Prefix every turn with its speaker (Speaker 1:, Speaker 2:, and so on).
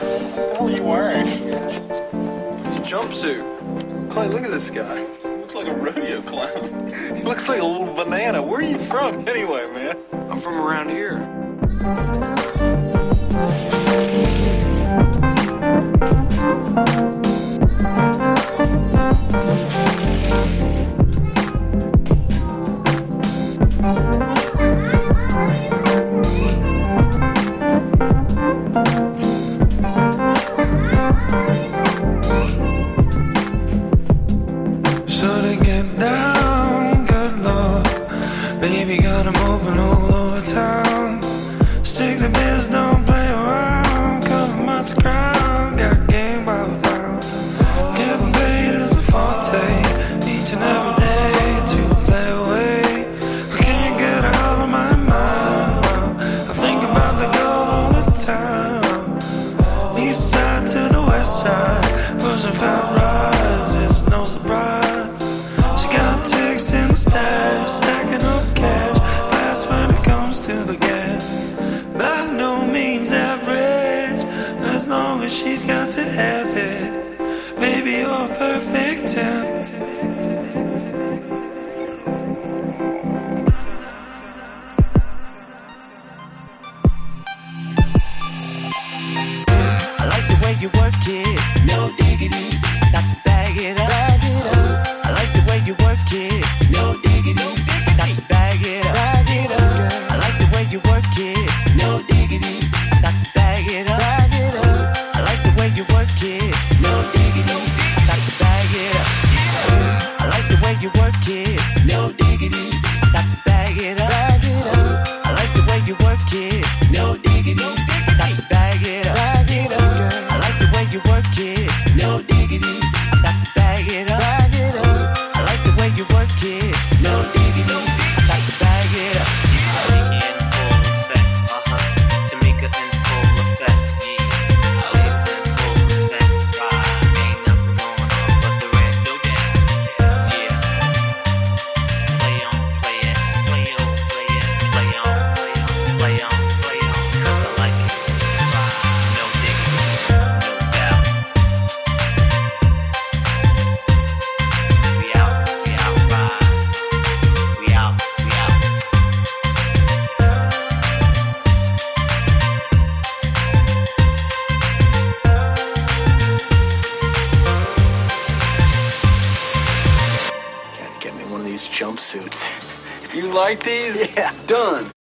Speaker 1: What are you wearing? It's a jumpsuit. Clay, look at this guy. Looks like a rodeo clown. He looks like a little banana. Where are you from anyway, man?
Speaker 2: I'm from around here.
Speaker 3: Baby got 'em open all over town. Stick the biz, don't play around. Cover much ground, got game by the pound. Getting paid is a forte. Each and every day to play away. I can't get out of my mind. I think about the girl all the time. East side to the west side, pushing fat rides, it's no surprise. She got ticks in the stash, stacking up as she's got to have it. Baby, you're perfect 10.
Speaker 4: I like the way you work it. No diggity.
Speaker 1: These jumpsuits. You like these? Yeah, done.